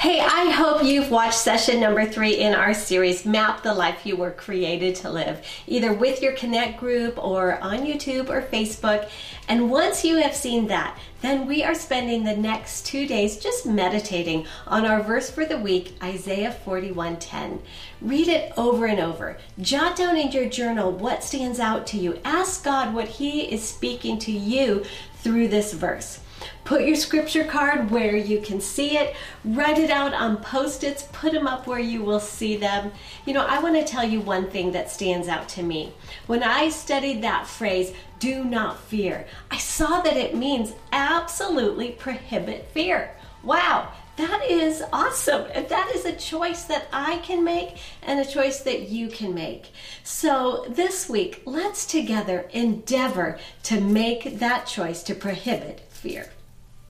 Hey, I hope you've watched session number three in our series, Map the Life You Were Created to Live, either with your Connect group or on YouTube or Facebook. And once you have seen that, then we are spending the next two days just meditating on our verse for the week, Isaiah 41:10. Read it over and over. Jot down in your journal what stands out to you. Ask God what He is speaking to you through this verse. Put your scripture card where you can see it. Write it out on post its. Put them up where you will see them. You know, I want to tell you one thing that stands out to me. When I studied that phrase, do not fear, I saw that it means absolutely prohibit fear. Wow, that is awesome. That is a choice that I can make and a choice that you can make. So this week, let's together endeavor to make that choice to prohibit fear.